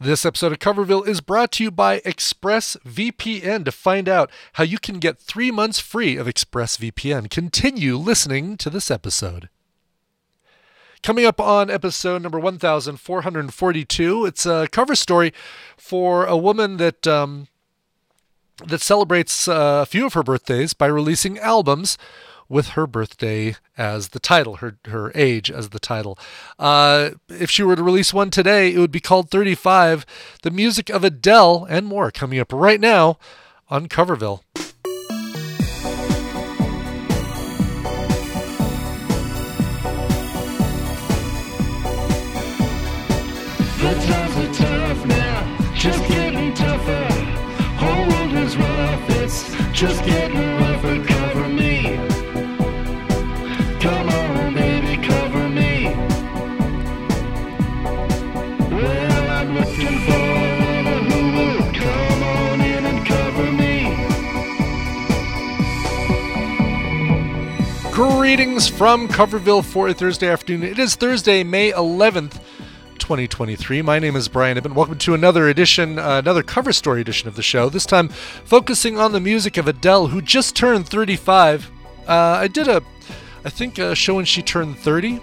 This episode of Coverville is brought to you by ExpressVPN. To find out how you can get three months free of ExpressVPN, continue listening to this episode. Coming up on episode number 1442, it's a cover story for a woman that um, that celebrates uh, a few of her birthdays by releasing albums with her birthday as the title, her her age as the title. Uh, if she were to release one today, it would be called 35. The music of Adele and more coming up right now on Coverville. Just getting Greetings from Coverville for a Thursday afternoon. It is Thursday, May 11th. 2023. My name is Brian Ibbott. Welcome to another edition, uh, another cover story edition of the show. This time focusing on the music of Adele, who just turned 35. Uh, I did a, I think, a show when she turned 30.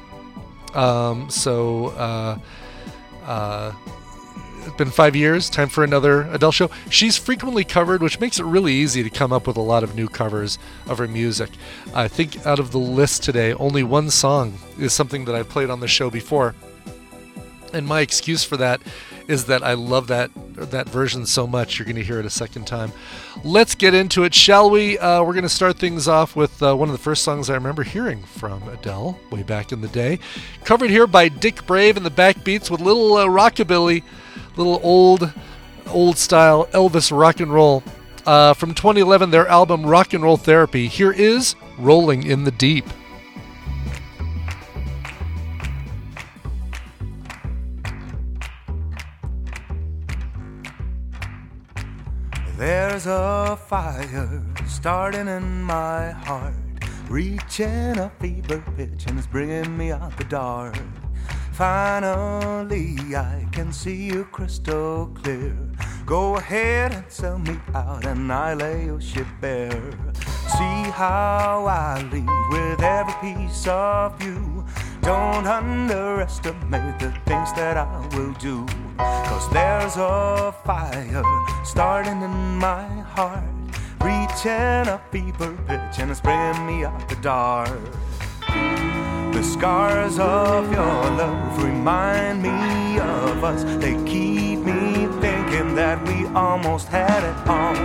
Um, so, uh, uh, it's been five years. Time for another Adele show. She's frequently covered, which makes it really easy to come up with a lot of new covers of her music. I think out of the list today, only one song is something that I've played on the show before and my excuse for that is that I love that that version so much. You're going to hear it a second time. Let's get into it, shall we? Uh, we're going to start things off with uh, one of the first songs I remember hearing from Adele way back in the day, covered here by Dick Brave and the Backbeats with little uh, rockabilly, little old old style Elvis rock and roll. Uh, from 2011, their album Rock and Roll Therapy. Here is Rolling in the Deep. There's a fire starting in my heart, reaching a fever pitch, and it's bringing me out the dark. Finally, I can see you crystal clear. Go ahead and sell me out, and I lay your ship bare. See how I leave with every piece of you. Don't underestimate the things that I will do. Cause there's a fire starting in my heart, reaching a fever pitch, and it's bringing me out the dark. The scars of your love remind me of us. They keep me thinking that we almost had it all.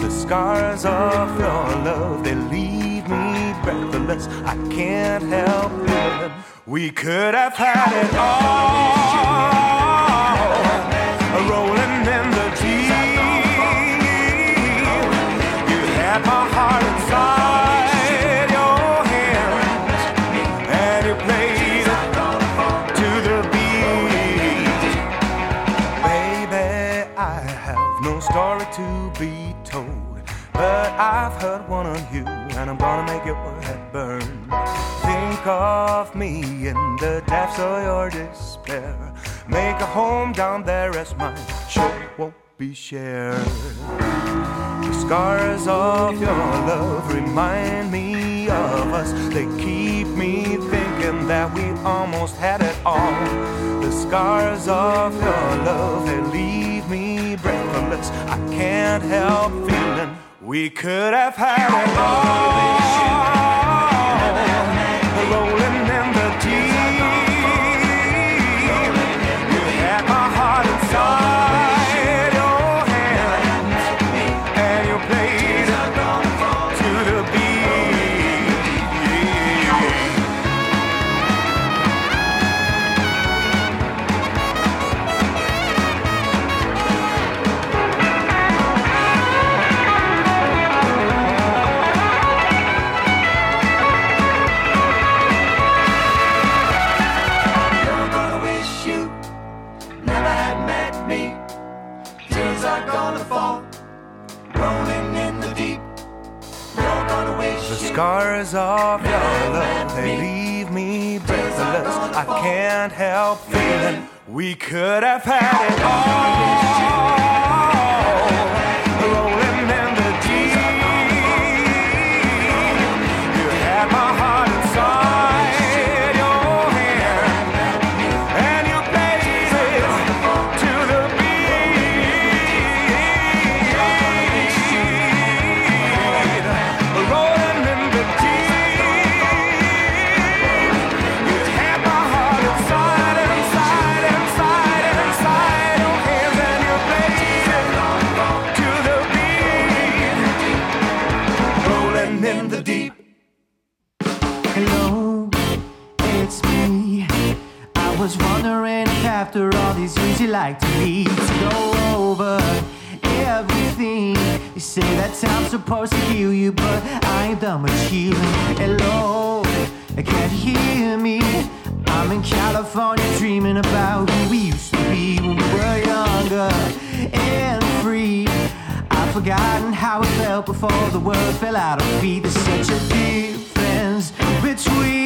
The scars of your love, they leave me breathless. I can't help it. we could have had it all. I've heard one on you, and I'm gonna make your head burn. Think of me in the depths of your despair. Make a home down there as mine sure won't be shared. The scars of your love remind me of us. They keep me thinking that we almost had it all. The scars of your love, they leave me breathless. I can't help feeling we could have had it all. of your love, they leave me breathless. I can't help feeling we could have had it all. wondering if after all these years you like to be to go over everything. You say that time's supposed to heal you, but I ain't done with healing. Hello, can you hear me? I'm in California dreaming about who we used to be when we were younger and free. I've forgotten how it felt before the world fell out of feet. There's such a difference between.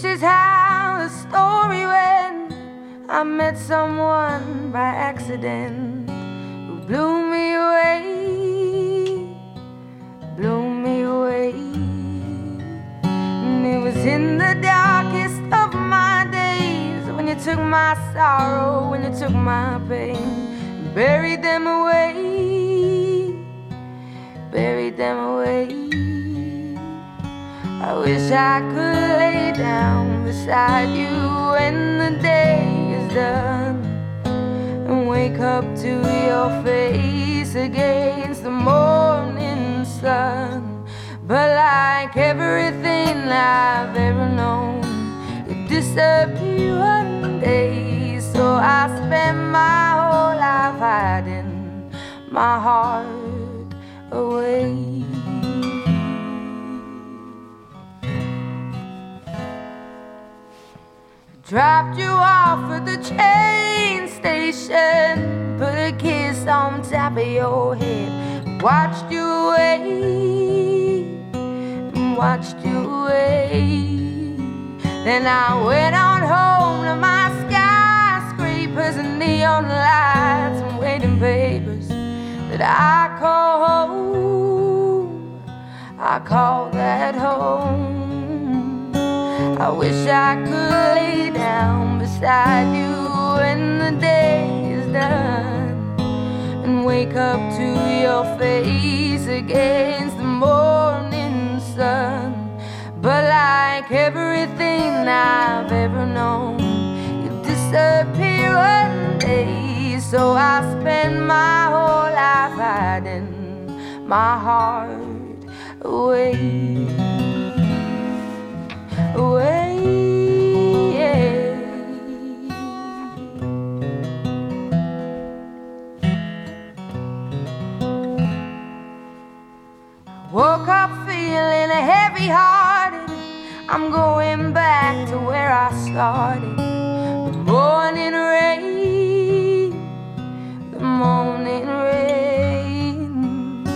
This is how the story went. I met someone by accident who blew me away, blew me away. And it was in the darkest of my days when you took my sorrow, when you took my pain, buried them away, buried them away. I wish I could lay down beside you when the day is done and wake up to your face against the morning sun. But like everything I've ever known, it disappeared one day. So I spent my whole life hiding my heart away. Dropped you off at the train station, put a kiss on top of your head, watched you away, watched you away. Then I went on home to my skyscrapers and neon lights and waiting papers that I call home. I call that home. I wish I could lay down beside you when the day is done and wake up to your face against the morning sun. But like everything I've ever known, you disappear one day. So I spend my whole life hiding my heart away. Woke up feeling heavy hearted. I'm going back to where I started. The morning rain, the morning rain.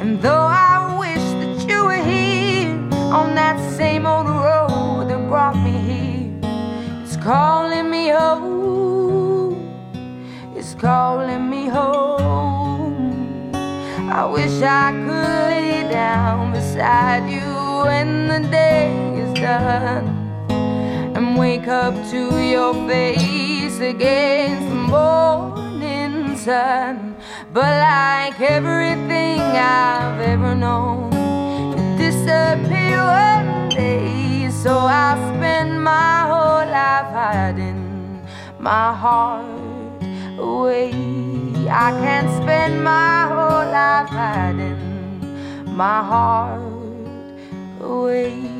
And though I wish that you were here on that same old calling me home. It's calling me home. I wish I could lay down beside you when the day is done and wake up to your face against the morning sun. But like everything I've ever known, it disappear spend my whole life hiding my heart away.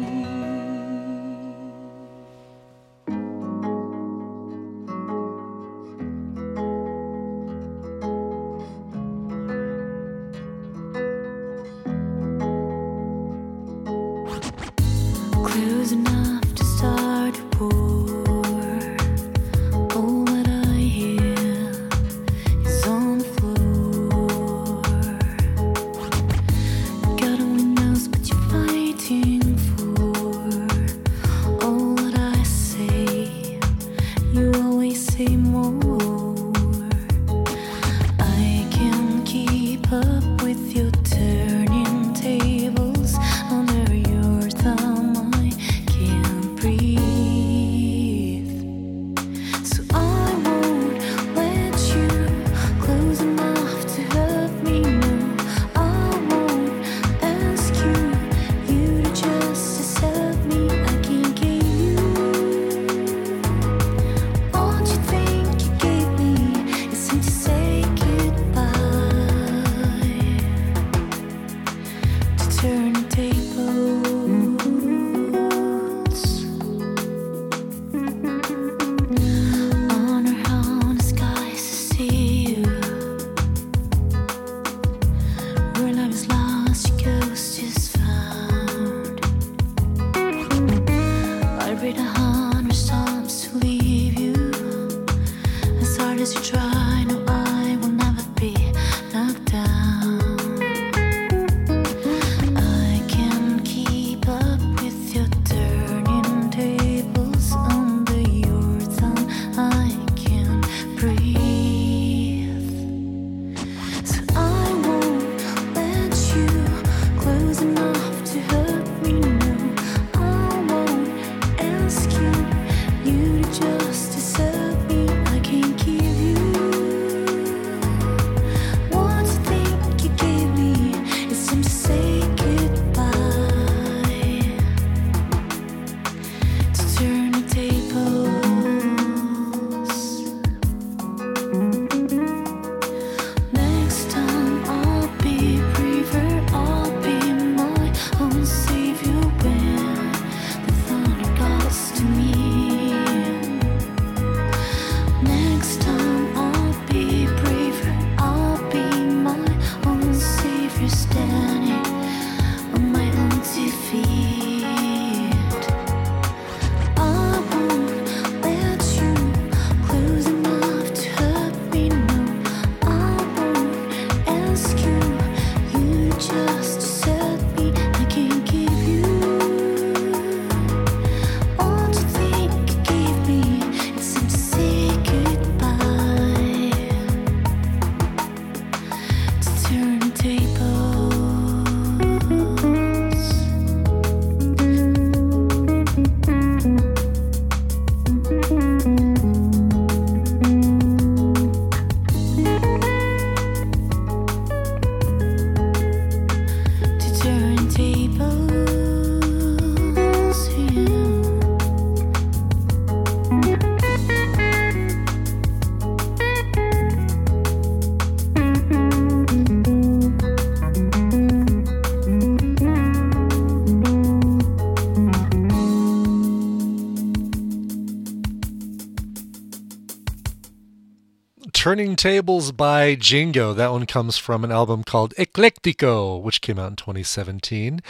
Turning Tables by Jingo. That one comes from an album called Eclectico, which came out in 2017.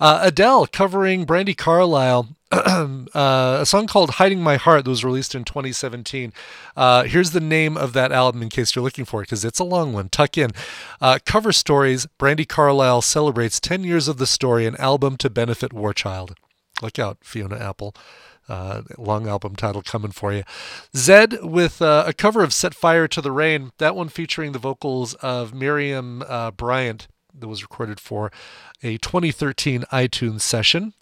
Uh, Adele covering Brandi Carlile. uh, a song called Hiding My Heart that was released in 2017. Uh, here's the name of that album in case you're looking for it because it's a long one. Tuck in. Uh, cover Stories Brandi Carlile celebrates 10 years of the story, an album to benefit War Child. Look out, Fiona Apple. Uh, long album title coming for you. Zed with uh, a cover of Set Fire to the Rain, that one featuring the vocals of Miriam uh, Bryant, that was recorded for a 2013 iTunes session.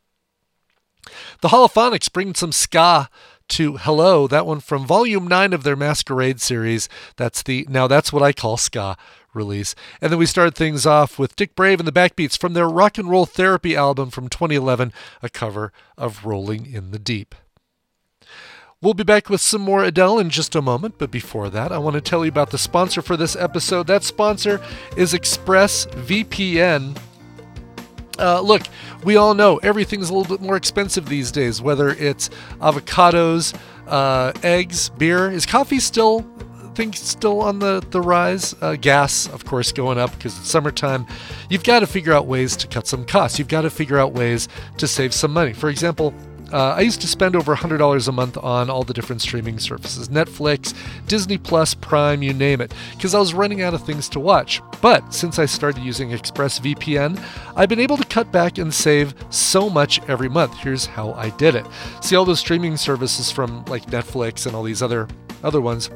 The Holophonics bring some ska to Hello, that one from volume 9 of their Maskarade series. That's the Now That's What I Call Ska release. And then we start things off with Dick Brave and the Backbeats from their Rock and Roll Therapy album from 2011, a cover of Rolling in the Deep. We'll be back with some more Adele in just a moment, but before that, I want to tell you about the sponsor for this episode. That sponsor is ExpressVPN. Uh, look, we all know everything's a little bit more expensive these days, whether it's avocados, uh, eggs, beer. Is coffee still think still on the the rise. Uh, gas, of course, going up because it's summertime. You've got to figure out ways to cut some costs. You've got to figure out ways to save some money. For example. Uh, I used to spend over $100 a month on all the different streaming services Netflix, Disney Plus, Prime, you name it, because I was running out of things to watch. But since I started using ExpressVPN, I've been able to cut back and save so much every month. Here's how I did it. See all those streaming services from like Netflix and all these other other ones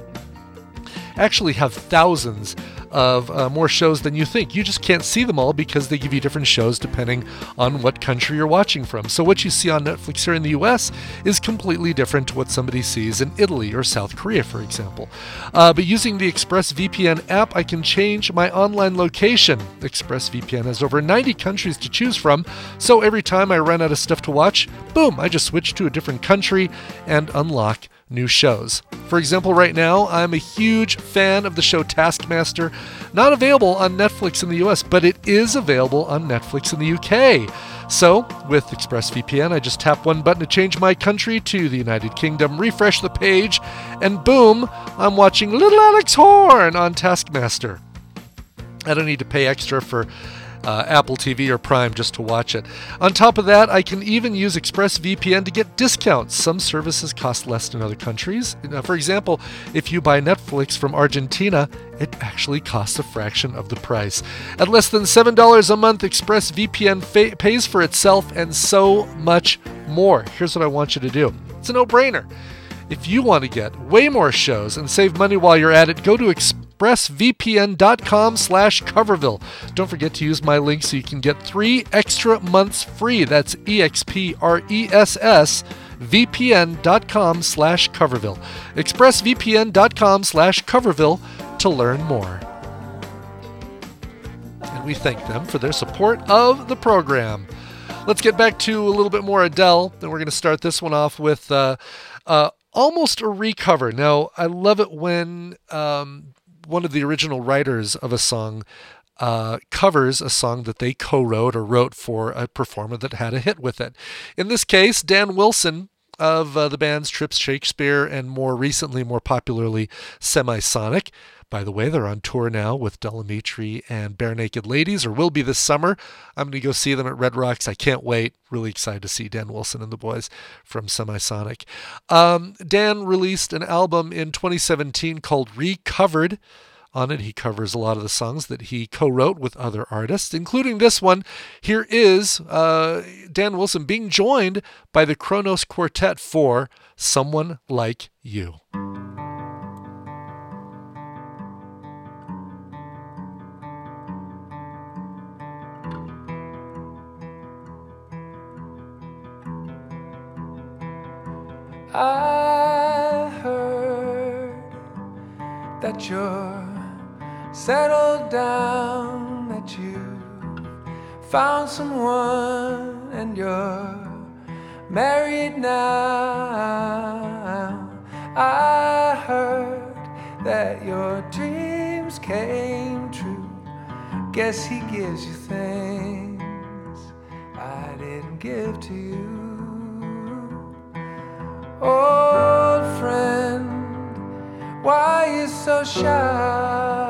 actually have thousands of uh, more shows than you think. You just can't see them all because they give you different shows depending on what country you're watching from. So, what you see on Netflix here in the US is completely different to what somebody sees in Italy or South Korea, for example. Uh, but using the ExpressVPN app, I can change my online location. ExpressVPN has over 90 countries to choose from, so every time I run out of stuff to watch, boom, I just switch to a different country and unlock new shows. For example, right now, I'm a huge fan of the show Taskmaster. Not available on Netflix in the US, but it is available on Netflix in the UK. So, with ExpressVPN, I just tap one button to change my country to the United Kingdom, refresh the page, and boom, I'm watching Little Alex Horne on Taskmaster. I don't need to pay extra for uh, Apple TV or Prime just to watch it. On top of that, I can even use ExpressVPN to get discounts. Some services cost less in other countries. Now, for example, if you buy Netflix from Argentina, it actually costs a fraction of the price. At less than $7 a month, ExpressVPN fa- pays for itself and so much more. Here's what I want you to do it's a no brainer. If you want to get way more shows and save money while you're at it, go to expressvpn.com slash coverville. Don't forget to use my link so you can get three extra months free. That's E-X-P-R-E-S-S vpn.com slash coverville. expressvpn.com slash coverville to learn more. And we thank them for their support of the program. Let's get back to a little bit more Adele. Then we're going to start this one off with uh, uh, almost a recover. Now, I love it when um, one of the original writers of a song uh, covers a song that they co wrote or wrote for a performer that had a hit with it. In this case, Dan Wilson of uh, the bands Trip Shakespeare and more recently, more popularly, Semisonic. By the way, they're on tour now with Del Amitri and Barenaked Ladies, or will be this summer. I'm going to go see them at Red Rocks. I can't wait. Really excited to see Dan Wilson and the boys from Semisonic. Um, Dan released an album in 2017 called Recovered. On it, he covers a lot of the songs that he co wrote with other artists, including this one. Here is uh, Dan Wilson being joined by the Kronos Quartet for Someone Like You. I heard that you're settled down, that you found someone and you're married now. I heard that your dreams came true. Guess he gives you things I didn't give to you. Old friend, why you so shy?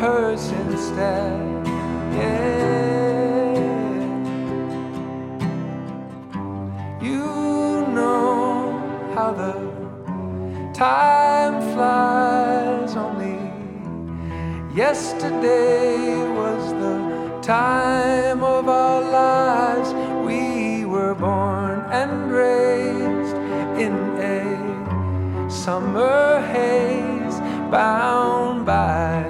hurts instead. Yeah. You know how the time flies only Yesterday was the time of our lives. We were born and raised in a summer haze, bound by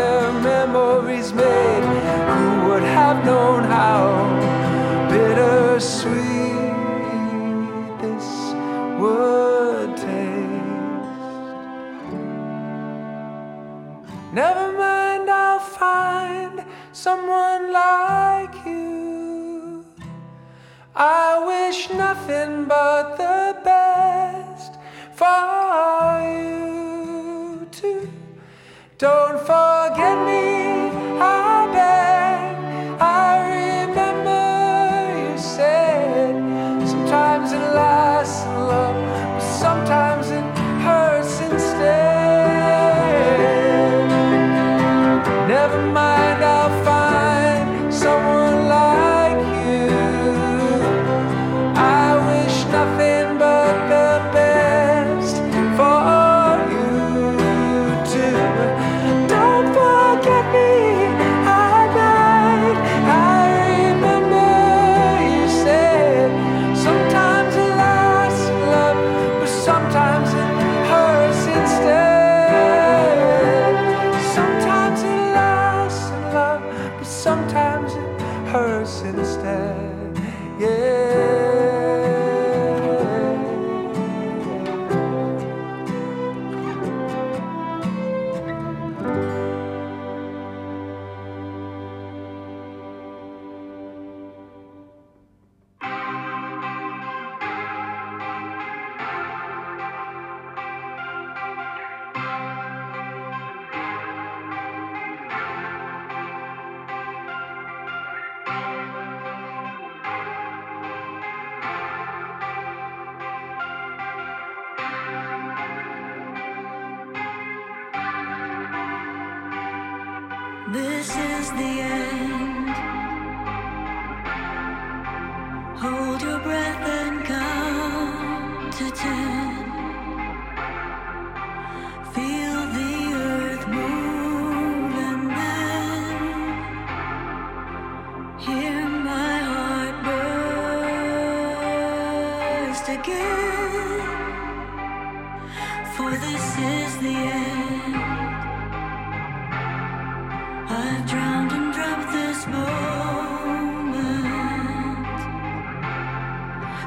Their memories made. Who would have known how bittersweet this would taste? Never mind, I'll find someone like you. I wish nothing but the best for you. Don't forget me,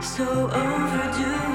So overdue,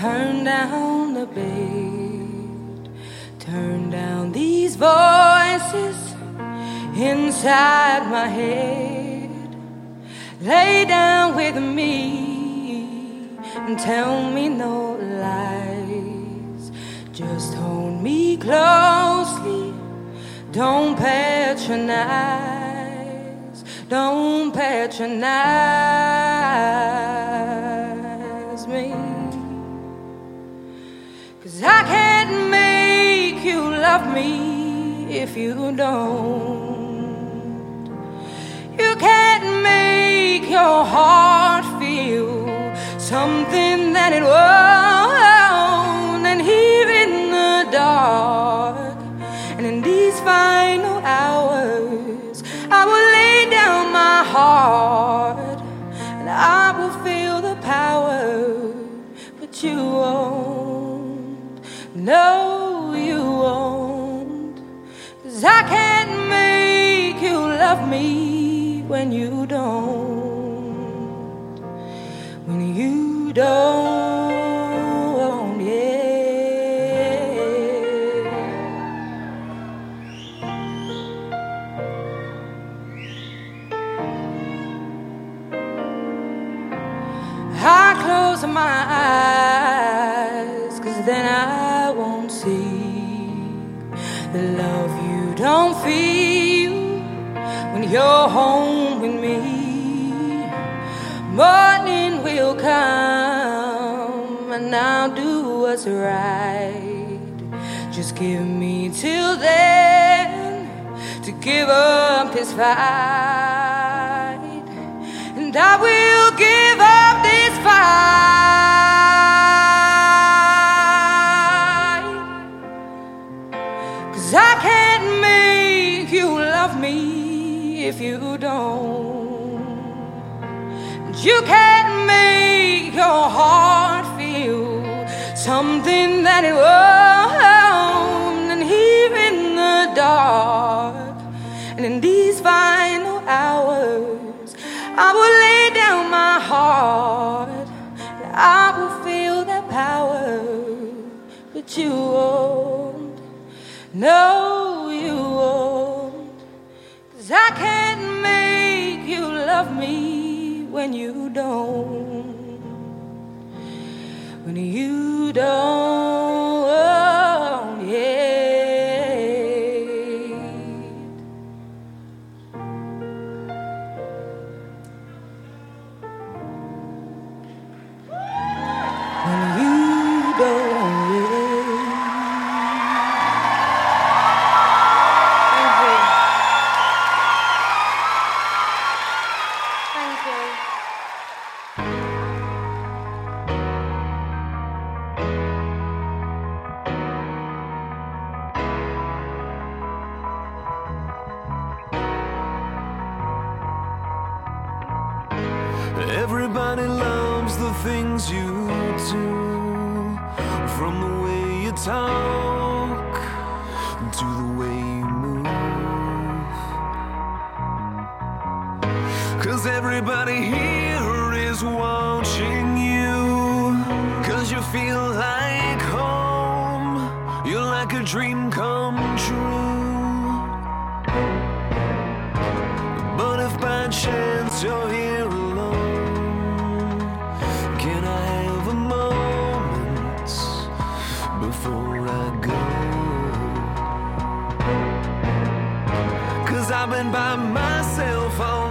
down the bed. Turn down these voices inside my head. Lay down with me and tell me no lies. Just hold me closely. Don't patronize. Don't patronize Cause I can't make you love me if you don't. You can't make your heart feel something that it won't. And here in the dark, and in these final hours, I will lay down my heart, and I will feel the power, but you won't. No, you won't. Cause I can't make you love me when you don't. When you don't, yeah. I close my eyes, cause then I the love you don't feel when you're home with me. Morning will come, and I'll do what's right. Just give me till then to give up this fight and I will give up this fight. You can't make your heart feel something that it won't. And here in the dark, and in these final hours, I will lay down my heart. And I will feel that power, but you won't. No, you won't. Cause I can't make you love me when you don't. When you don't, before I go? Cause I've been by myself all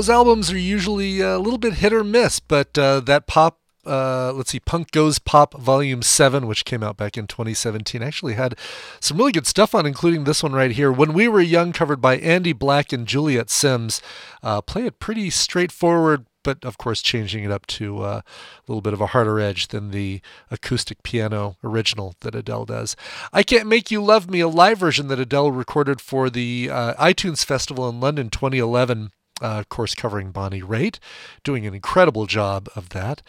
Those albums are usually a little bit hit or miss, but uh, that pop, uh, let's see, Punk Goes Pop Volume 7, which came out back in 2017, actually had some really good stuff on, including this one right here. When We Were Young, covered by Andy Black and Juliet Simms. Uh, play it pretty straightforward, but of course, changing it up to uh, a little bit of a harder edge than the acoustic piano original that Adele does. I Can't Make You Love Me, a live version that Adele recorded for the uh, iTunes Festival in London 2011 uh, of course, covering Bonnie Raitt, doing an incredible job of that.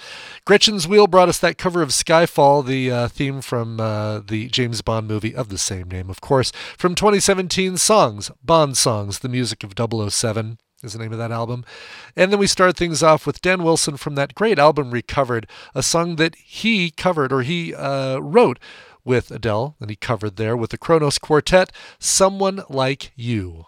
Gretchen's Wheel brought us that cover of Skyfall, the uh, theme from uh, the James Bond movie of the same name, of course, from 2017 Songs, Bond Songs, the music of 007 is the name of that album. And then we start things off with Dan Wilson from that great album Recovered, a song that he covered or he uh, wrote with Adele, and he covered there with the Kronos Quartet, Someone Like You.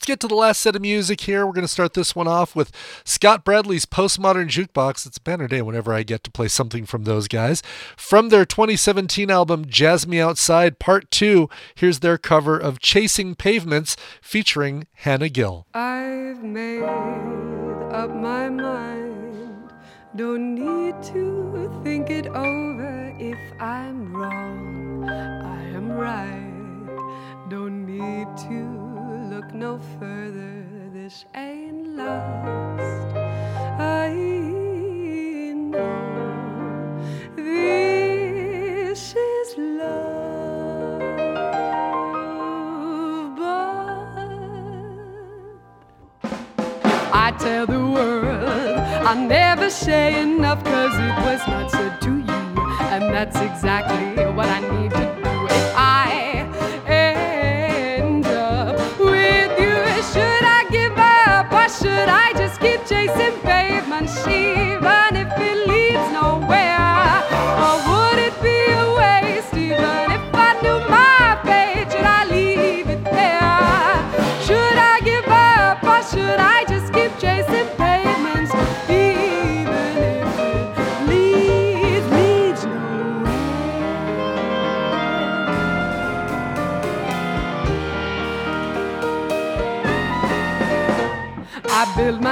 Let's get to the last set of music here. We're going to start this one off with Scott Bradley's Postmodern Jukebox. It's a banner day whenever I get to play something from those guys. From their 2017 album Jazz Me Outside Part 2, here's their cover of Chasing Pavements featuring Hannah Gill. I've made up my mind. Don't need to think it over. If I'm wrong, I am right. Don't need to look no further. This ain't lost. I know this is love, but I tell the world I never say enough cause it was not said to you. And that's exactly what I need to do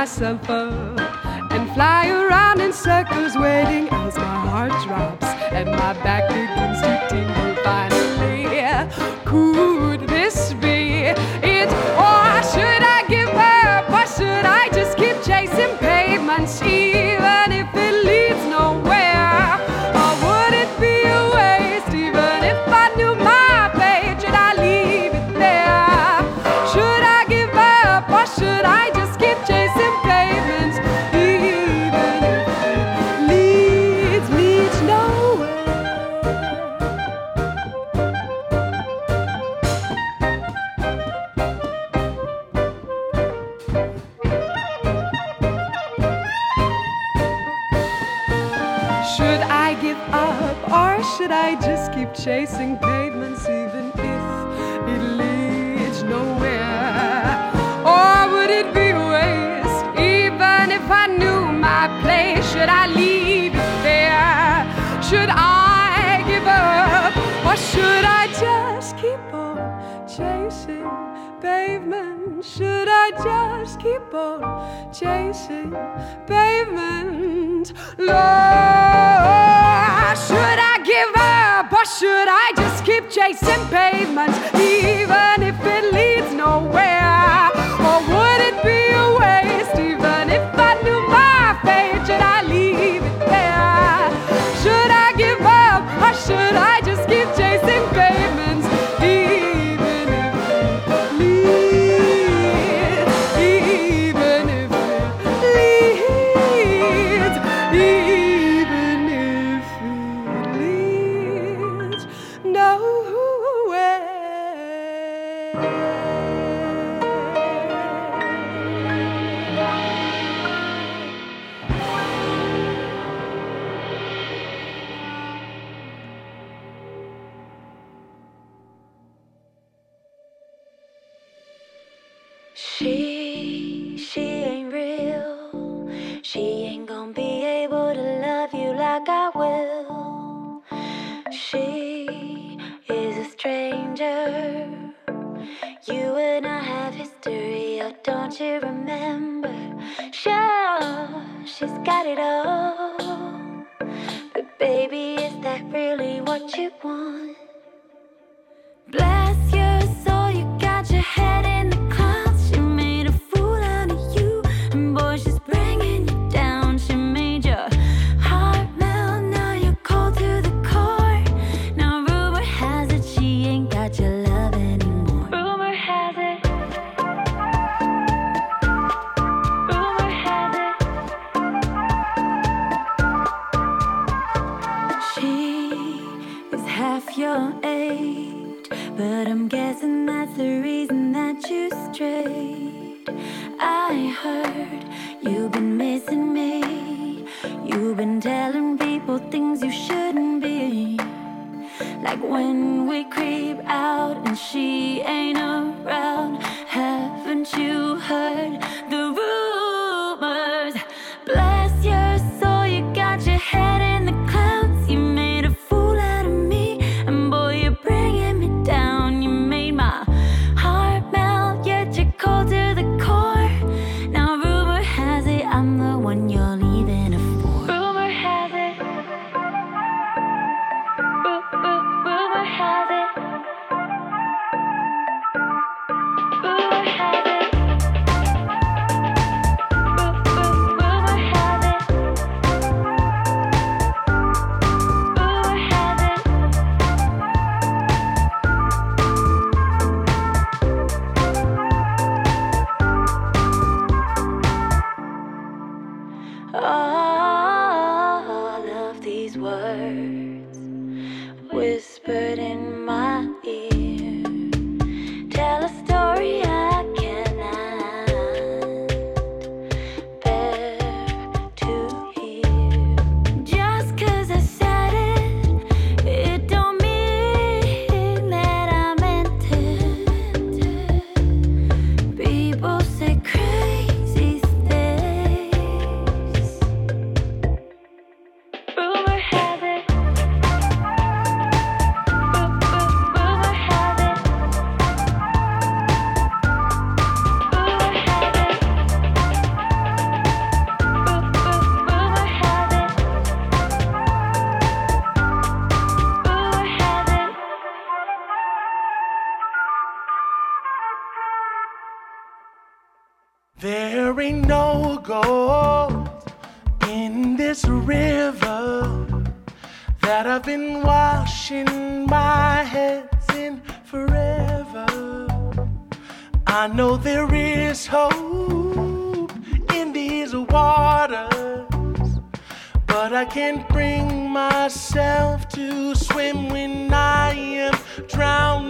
myself up and fly around in circles, waiting as my heart drops and my back begins to tingle. Finally, could this be myself to swim when I am drowning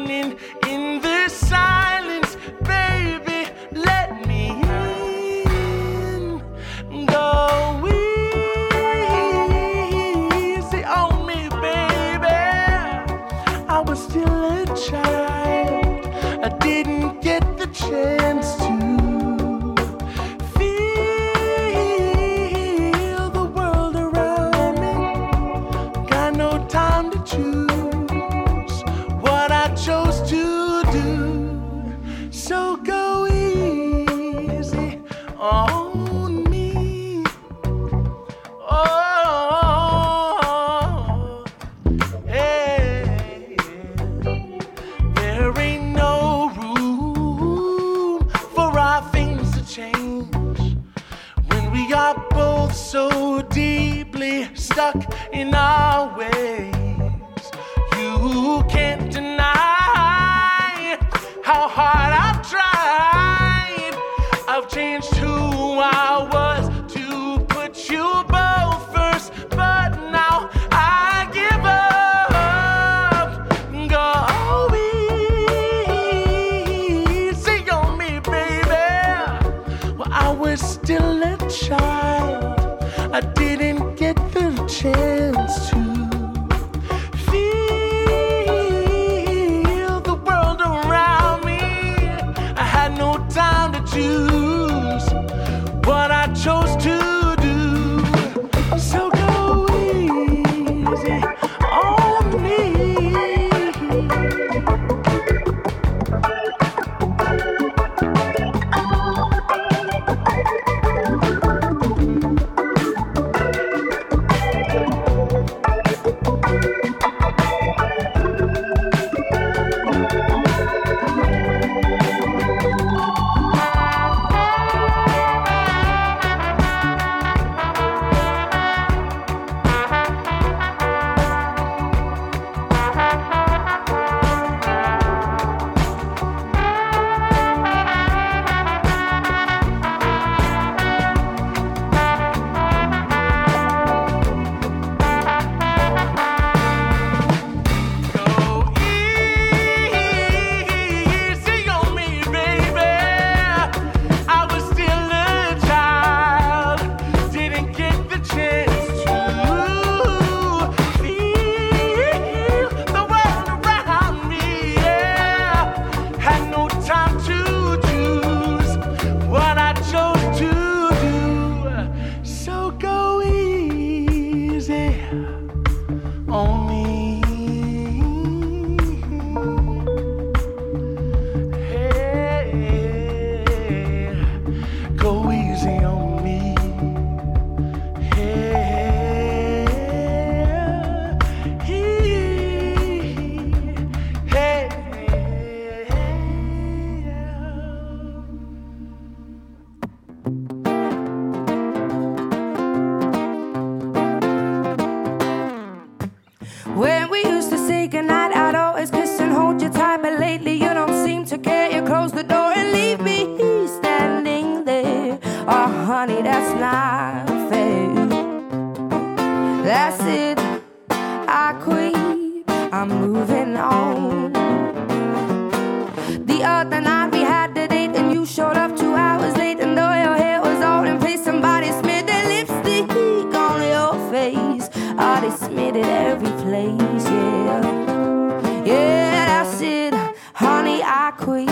gets made at every place, yeah. Yeah, I said, honey, I quit.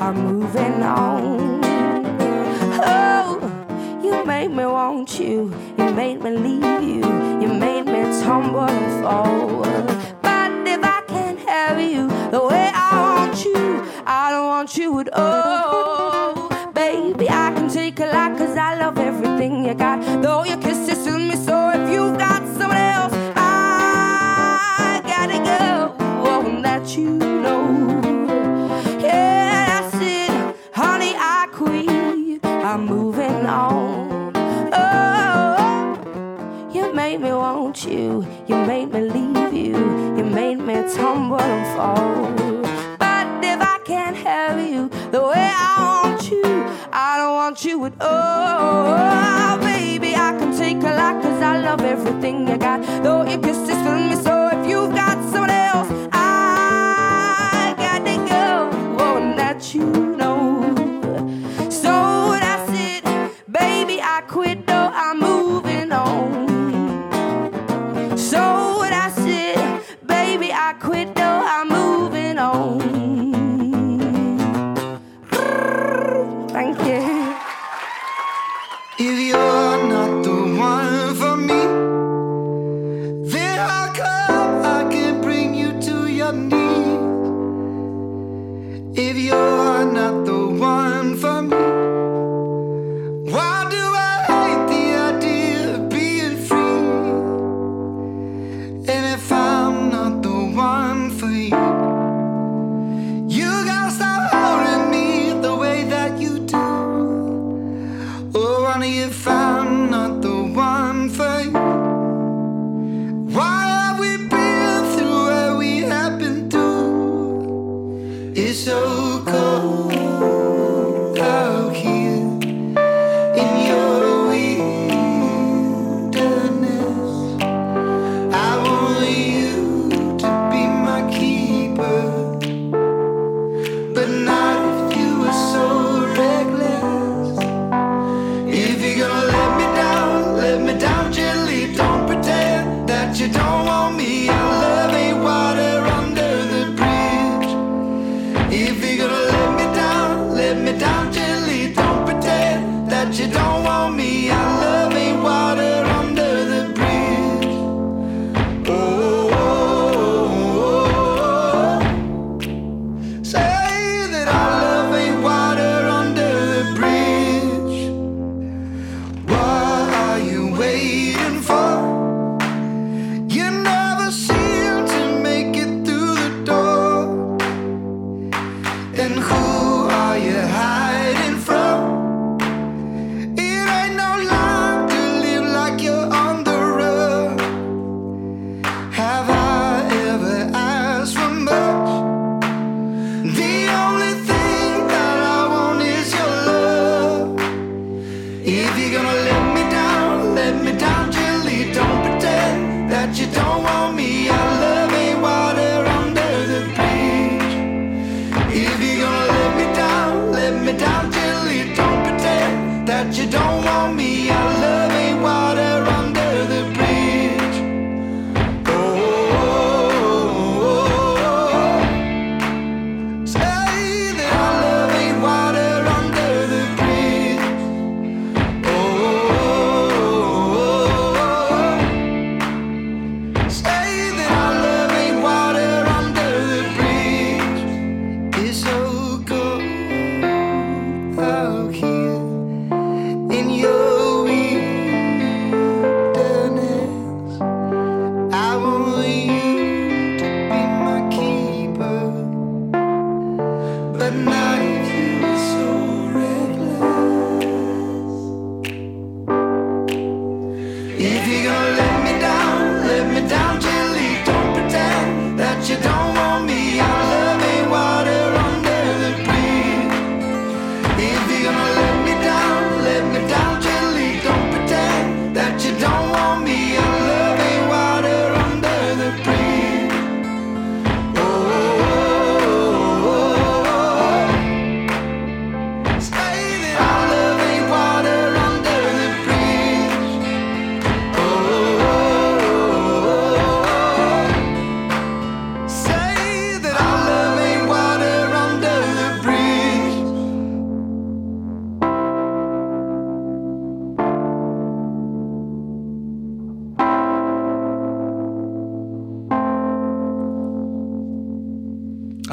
I'm moving on. Oh, you made me want you, you made me leave you, you made me tumble and fall. But if I can't have you the way I want you, I don't want you at all. Baby, I can take a lot, cause I love everything you got, though you can stumble and fall. But if I can't have you the way I want you, I don't want you at all. Baby, I can take a lot, cause I love everything you got. Though your kisses fill me so so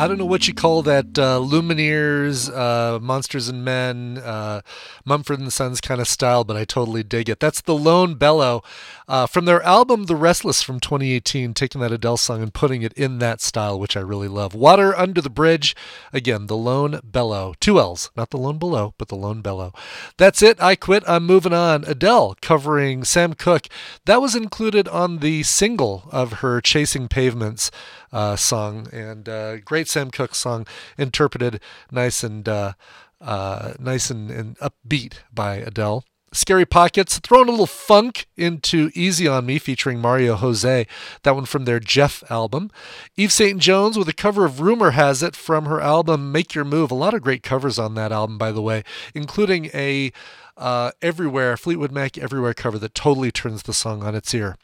I don't know what you call that uh, Lumineers, uh, Monsters and Men, uh, Mumford and Sons kind of style, but I totally dig it. That's the Lone Bellow uh, from their album The Restless from 2018, taking that Adele song and putting it in that style, which I really love. Water Under the Bridge, again, the Lone Bellow. Two L's, not the Lone Below, but the Lone Bellow. That's it. I quit. I'm moving on. Adele covering Sam Cooke. That was included on the single of her Chasing Pavements uh, song, and uh, great Sam Cooke song, interpreted nice and uh, uh, nice and, and upbeat by Adele. Scary Pockets, throwing a little funk into Easy on Me featuring Mario Jose, that one from their Jeff album. Eve St. Jones with a cover of Rumor Has It from her album Make Your Move. A lot of great covers on that album, by the way, including a uh, Everywhere, Fleetwood Mac Everywhere cover that totally turns the song on its ear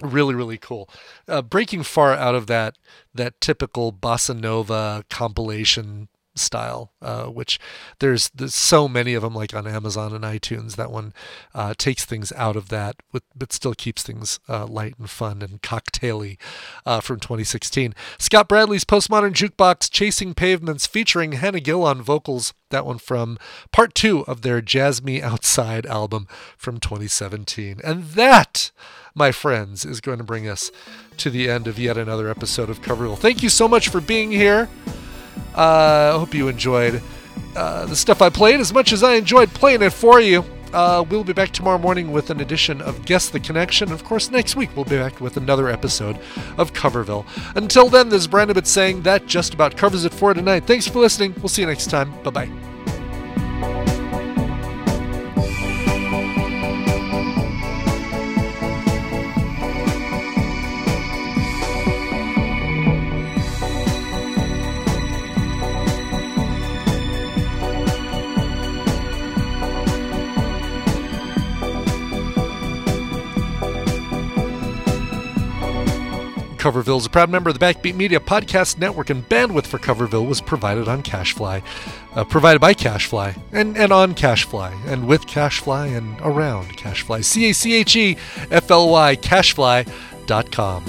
really really cool uh, breaking far out of that that typical bossa nova compilation style uh, which there's there's so many of them like on amazon and itunes that one uh, takes things out of that with, but still keeps things uh, light and fun and cocktaily uh, from 2016 scott bradlee's postmodern jukebox chasing pavements featuring hannah gill on vocals that one from part two of their jazz me outside album from 2017 and that my friends, is going to bring us to the end of yet another episode of Coverville. Thank you so much for being here. Uh, I hope you enjoyed uh, the stuff I played as much as I enjoyed playing it for you. Uh, we'll be back tomorrow morning with an edition of Guess the Connection. Of course, next week we'll be back with another episode of Coverville. Until then, this is Brian Ibbott saying that just about covers it for tonight. Thanks for listening. We'll see you next time. Bye bye. Coverville is a proud member of the Backbeat Media Podcast Network, and bandwidth for Coverville was provided on CacheFly, uh, provided by CacheFly, and, and on CacheFly, and with CacheFly, and around CacheFly. C A C H E F L Y, cachefly.com.